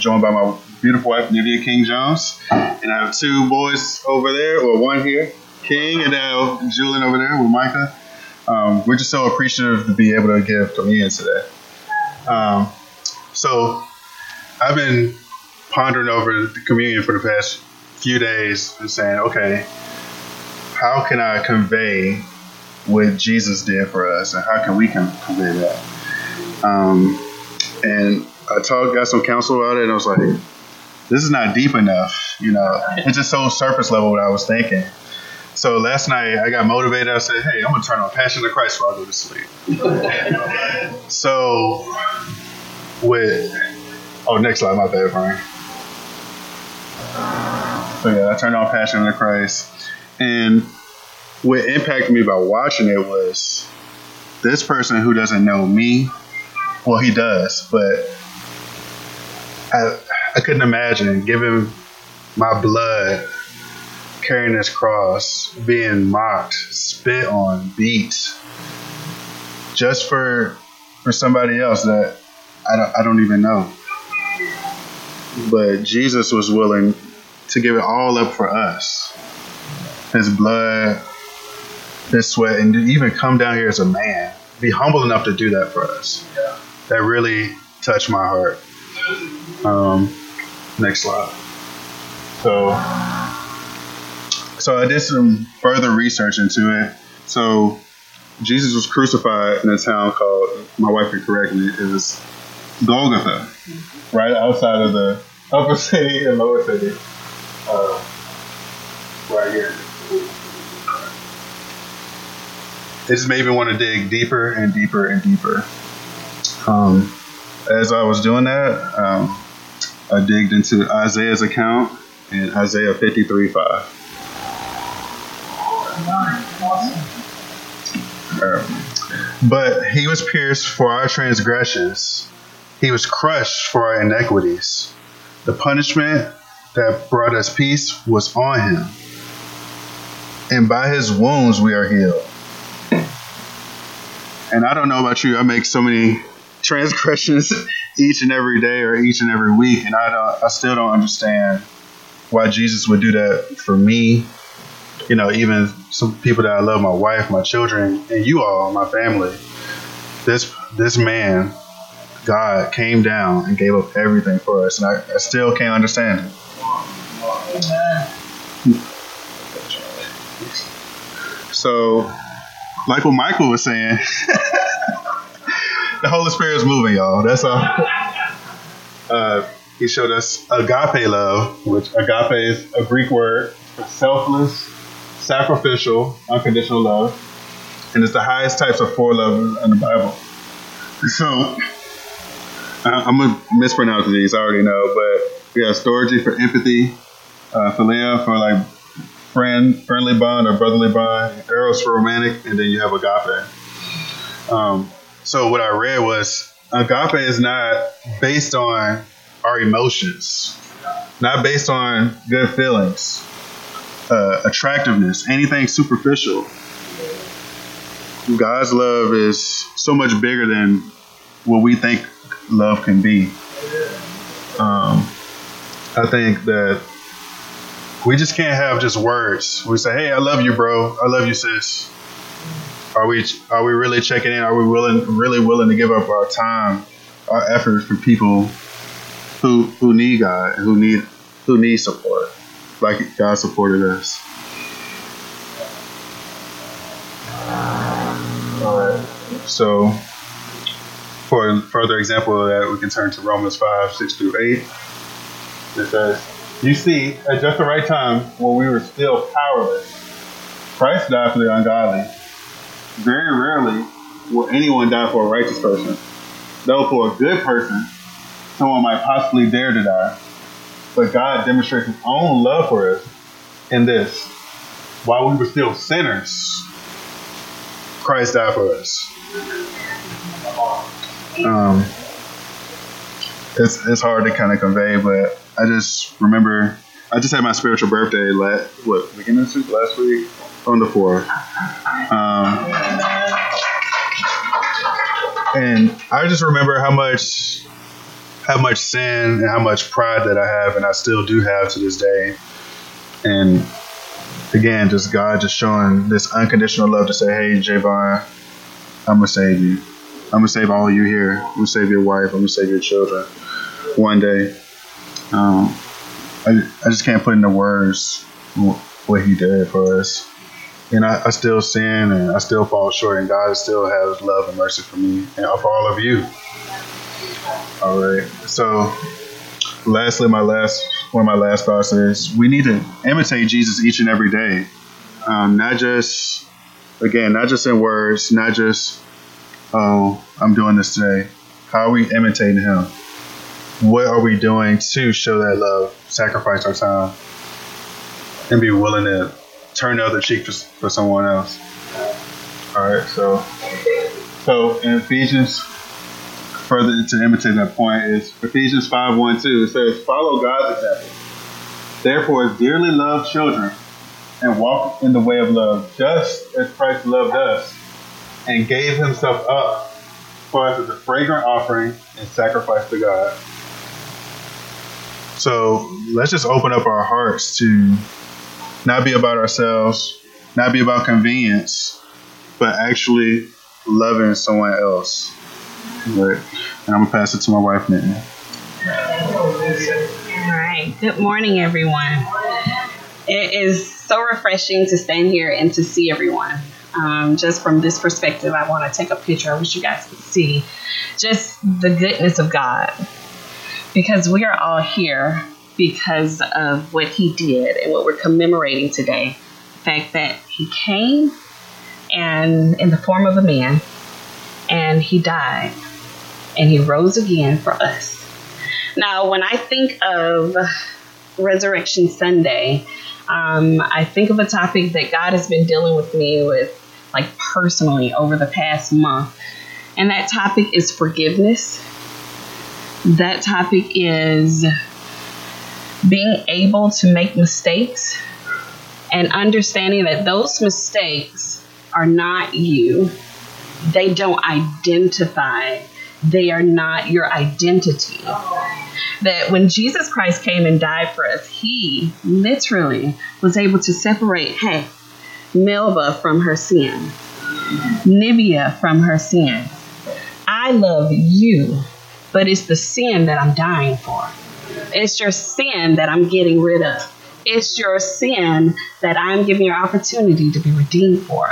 joined by my beautiful wife, Nivea King Jones. And I have two boys over there, or one here, King, and now Julian over there with Micah. Um, we're just so appreciative to be able to give communion today. Um, so I've been pondering over the communion for the past few days and saying, okay, how can I convey what Jesus did for us and how can we convey that? Um, and I talked, got some counsel about it, and I was like, this is not deep enough. You know, it's just so surface level what I was thinking. So last night I got motivated. I said, hey, I'm gonna turn on Passion of Christ while I go to sleep. so with oh next slide, my bad, Brian. So yeah, I turned on Passion of the Christ, and what impacted me by watching it was this person who doesn't know me. Well, he does, but I I couldn't imagine giving my blood, carrying this cross, being mocked, spit on, beat, just for for somebody else that I don't, I don't even know. But Jesus was willing to give it all up for us. His blood, his sweat, and to even come down here as a man, be humble enough to do that for us. That really touched my heart. Um, next slide. So, so I did some further research into it. So, Jesus was crucified in a town called, my wife can correct me, it was Golgotha, right outside of the upper city and lower city. Uh, right here. It just made me want to dig deeper and deeper and deeper. Um, as I was doing that, um, I digged into Isaiah's account in Isaiah 53 5. But he was pierced for our transgressions, he was crushed for our iniquities. The punishment that brought us peace was on him, and by his wounds we are healed. And I don't know about you, I make so many transgressions each and every day or each and every week, and I don't, I still don't understand why Jesus would do that for me. You know, even some people that I love, my wife, my children, and you all, my family. This this man, God, came down and gave up everything for us, and I, I still can't understand it. So, like what Michael was saying, the Holy Spirit is moving, y'all. That's all. Uh, he showed us agape love, which agape is a Greek word for selfless, sacrificial, unconditional love, and it's the highest types of four love in the Bible. So I'm gonna mispronounce these. I already know, but have storge for empathy, uh, philia for like friend, friendly bond or brotherly bond, eros for romantic, and then you have agape. Um, so what I read was agape is not based on our emotions, not based on good feelings, uh, attractiveness, anything superficial. God's love is so much bigger than what we think love can be. Um, I think that we just can't have just words. We say, "Hey, I love you, bro. I love you, sis." Are we are we really checking in? Are we willing really willing to give up our time, our effort for people who who need God, who need who need support, like God supported us? So, for a further example of that, we can turn to Romans five six through eight. It says, "You see, at just the right time, when we were still powerless, Christ died for the ungodly." Very rarely will anyone die for a righteous person. Though for a good person, someone might possibly dare to die. But God demonstrates his own love for us in this. While we were still sinners, Christ died for us. Um, it's, it's hard to kind of convey, but I just remember I just had my spiritual birthday last what beginning of week last week on the floor. Um, and I just remember how much how much sin and how much pride that I have, and I still do have to this day. And again, just God just showing this unconditional love to say, hey, Jayvon, I'm to save you. I'm to save all of you here. I'm to save your wife. I'm to save your children one day. Um, I, I just can't put into words what he did for us. And I, I still sin and I still fall short, and God still has love and mercy for me and for all of you. All right. So, lastly, my last one of my last thoughts is we need to imitate Jesus each and every day, um, not just again, not just in words, not just oh, I'm doing this today. How are we imitating Him? What are we doing to show that love, sacrifice our time, and be willing to turn the other cheek for, for someone else? All right. So, so in Ephesians further to imitate that point is Ephesians 5 1 2. It says, Follow God's example. Therefore, as dearly loved children, and walk in the way of love, just as Christ loved us and gave himself up for us as a fragrant offering and sacrifice to God. So let's just open up our hearts to not be about ourselves, not be about convenience, but actually loving someone else. Right. And I'm gonna pass it to my wife now. All right. Good morning, everyone. It is so refreshing to stand here and to see everyone. Um, just from this perspective, I want to take a picture. I wish you guys could see just the goodness of God. Because we are all here because of what He did and what we're commemorating today. The fact that He came and in the form of a man and He died and he rose again for us. Now, when I think of Resurrection Sunday, um, I think of a topic that God has been dealing with me with, like personally, over the past month. And that topic is forgiveness. That topic is being able to make mistakes and understanding that those mistakes are not you, they don't identify they are not your identity. That when Jesus Christ came and died for us, he literally was able to separate, hey, Melba from her sin, Nivea from her sin. I love you, but it's the sin that I'm dying for. It's your sin that I'm getting rid of. It's your sin that I'm giving you an opportunity to be redeemed for.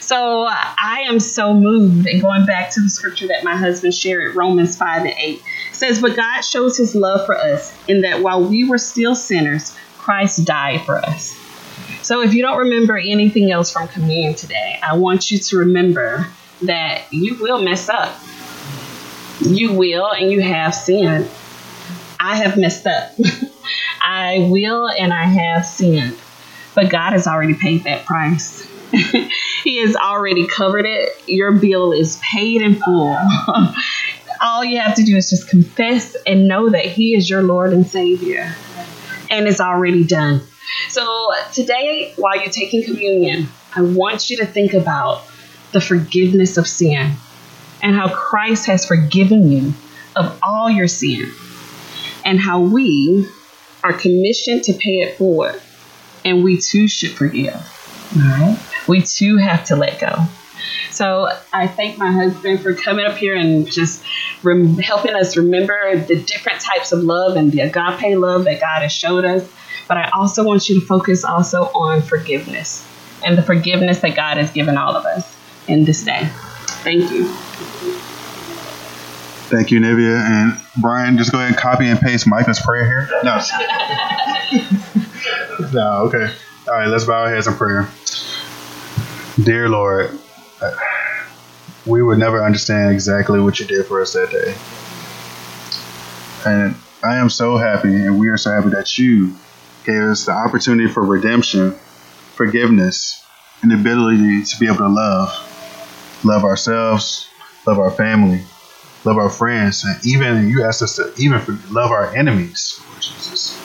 So I am so moved, and going back to the scripture that my husband shared, Romans 5 and 8 says, But God shows his love for us in that while we were still sinners, Christ died for us. So if you don't remember anything else from communion today, I want you to remember that you will mess up. You will, and you have sinned. I have messed up. I will, and I have sinned. But God has already paid that price. he has already covered it. Your bill is paid in full. All you have to do is just confess and know that He is your Lord and Savior. And it's already done. So today, while you're taking communion, I want you to think about the forgiveness of sin and how Christ has forgiven you of all your sin and how we are commissioned to pay it forward and we too should forgive. All right we too have to let go. So I thank my husband for coming up here and just rem- helping us remember the different types of love and the agape love that God has showed us. But I also want you to focus also on forgiveness and the forgiveness that God has given all of us in this day. Thank you. Thank you, Nivea. And Brian, just go ahead and copy and paste Micah's prayer here. No. no, okay. All right, let's bow our heads in prayer. Dear Lord, we would never understand exactly what you did for us that day. And I am so happy, and we are so happy that you gave us the opportunity for redemption, forgiveness, and the ability to be able to love. Love ourselves, love our family, love our friends, and even you asked us to even love our enemies, Jesus.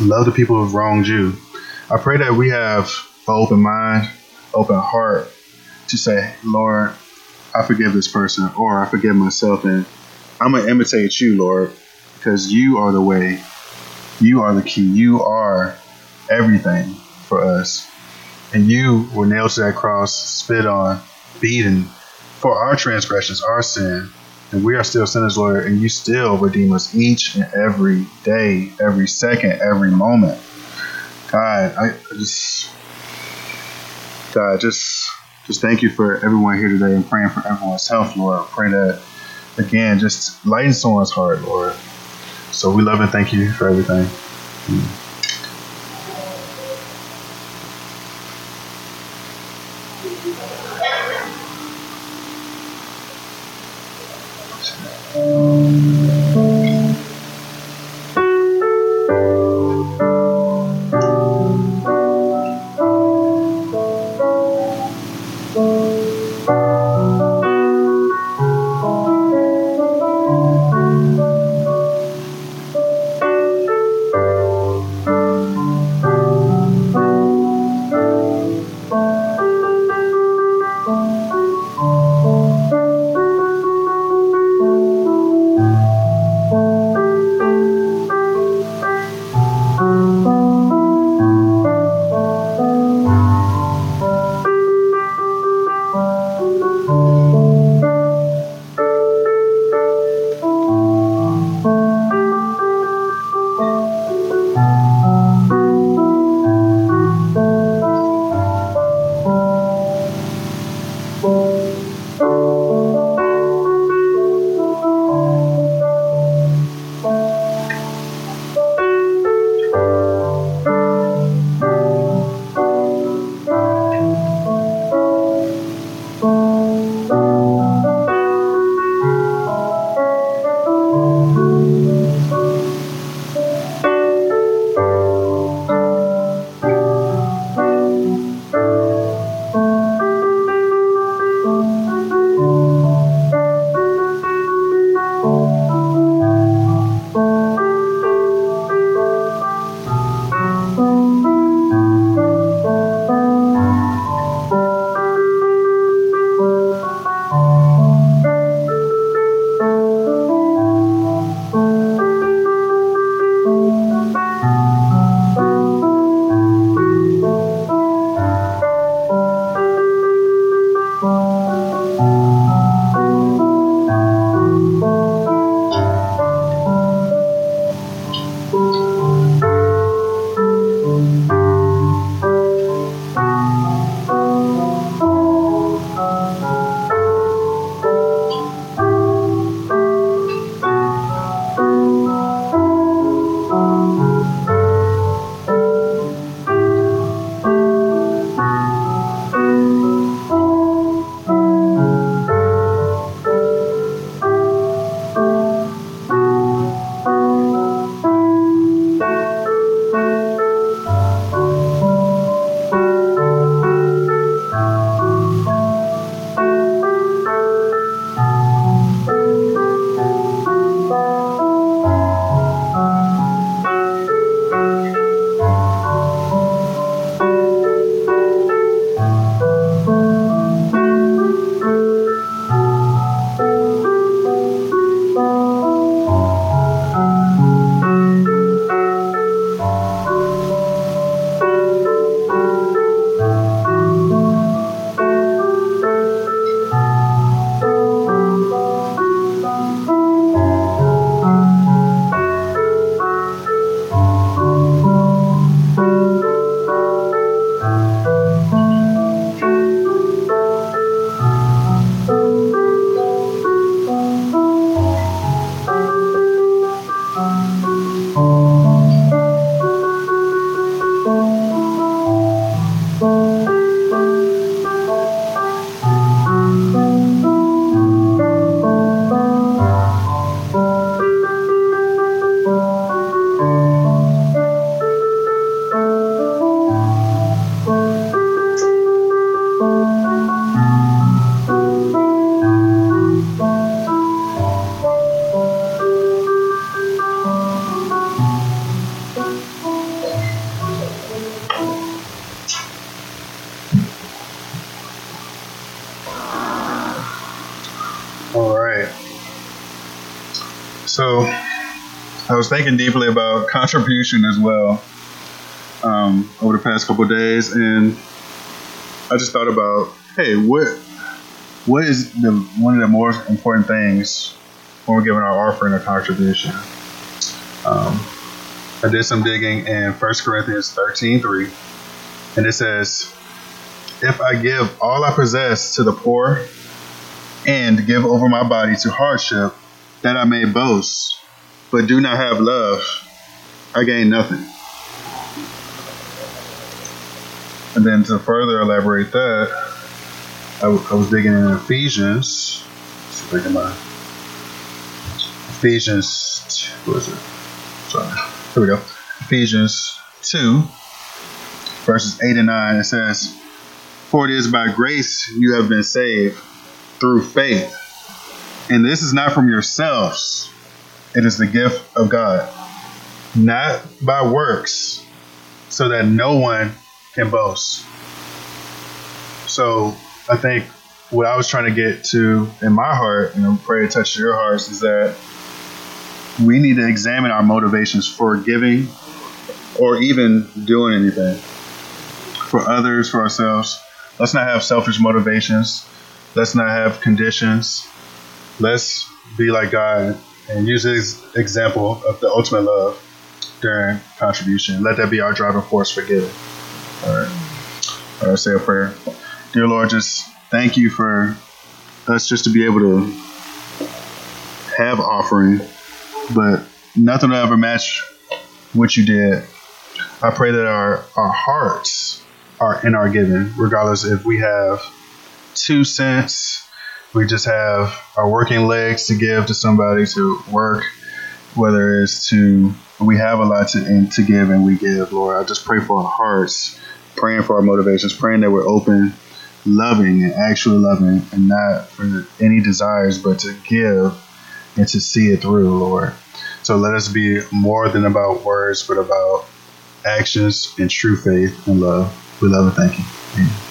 Love the people who've wronged you. I pray that we have an open mind, open heart to say, Lord, I forgive this person, or I forgive myself, and I'm going to imitate you, Lord, because you are the way, you are the key, you are everything for us. And you were nailed to that cross, spit on, beaten for our transgressions, our sin. And we are still sinners, Lord, and you still redeem us each and every day, every second, every moment. God, I just, God, just, just thank you for everyone here today and praying for everyone's health, Lord. I pray that again, just lighten someone's heart, Lord. So we love and thank you for everything. Was thinking deeply about contribution as well um, over the past couple days, and I just thought about, hey, what what is the one of the most important things when we're giving our offering or contribution? Um, I did some digging in 1 Corinthians 13 3, and it says, If I give all I possess to the poor and give over my body to hardship, that I may boast, but do not have love, I gain nothing. And then to further elaborate that, I, w- I was digging in Ephesians. See if I can Ephesians. What is it? Sorry. Here we go. Ephesians 2, verses 8 and 9. It says, For it is by grace you have been saved through faith. And this is not from yourselves, it is the gift of God, not by works, so that no one can boast. So I think what I was trying to get to in my heart, and pray it touches your hearts, is that we need to examine our motivations for giving or even doing anything for others, for ourselves. Let's not have selfish motivations. Let's not have conditions. Let's be like God and use His example of the ultimate love during contribution. Let that be our driving force for giving. All right. All right, say a prayer. Dear Lord, just thank you for us just to be able to have offering, but nothing will ever match what you did. I pray that our, our hearts are in our giving, regardless if we have two cents, we just have our working legs to give to somebody to work, whether it's to we have a lot to to give and we give, Lord. I just pray for our hearts, praying for our motivations, praying that we're open, loving and actually loving, and not for any desires, but to give and to see it through, Lord. So let us be more than about words, but about actions and true faith and love. We love and thank you. Amen.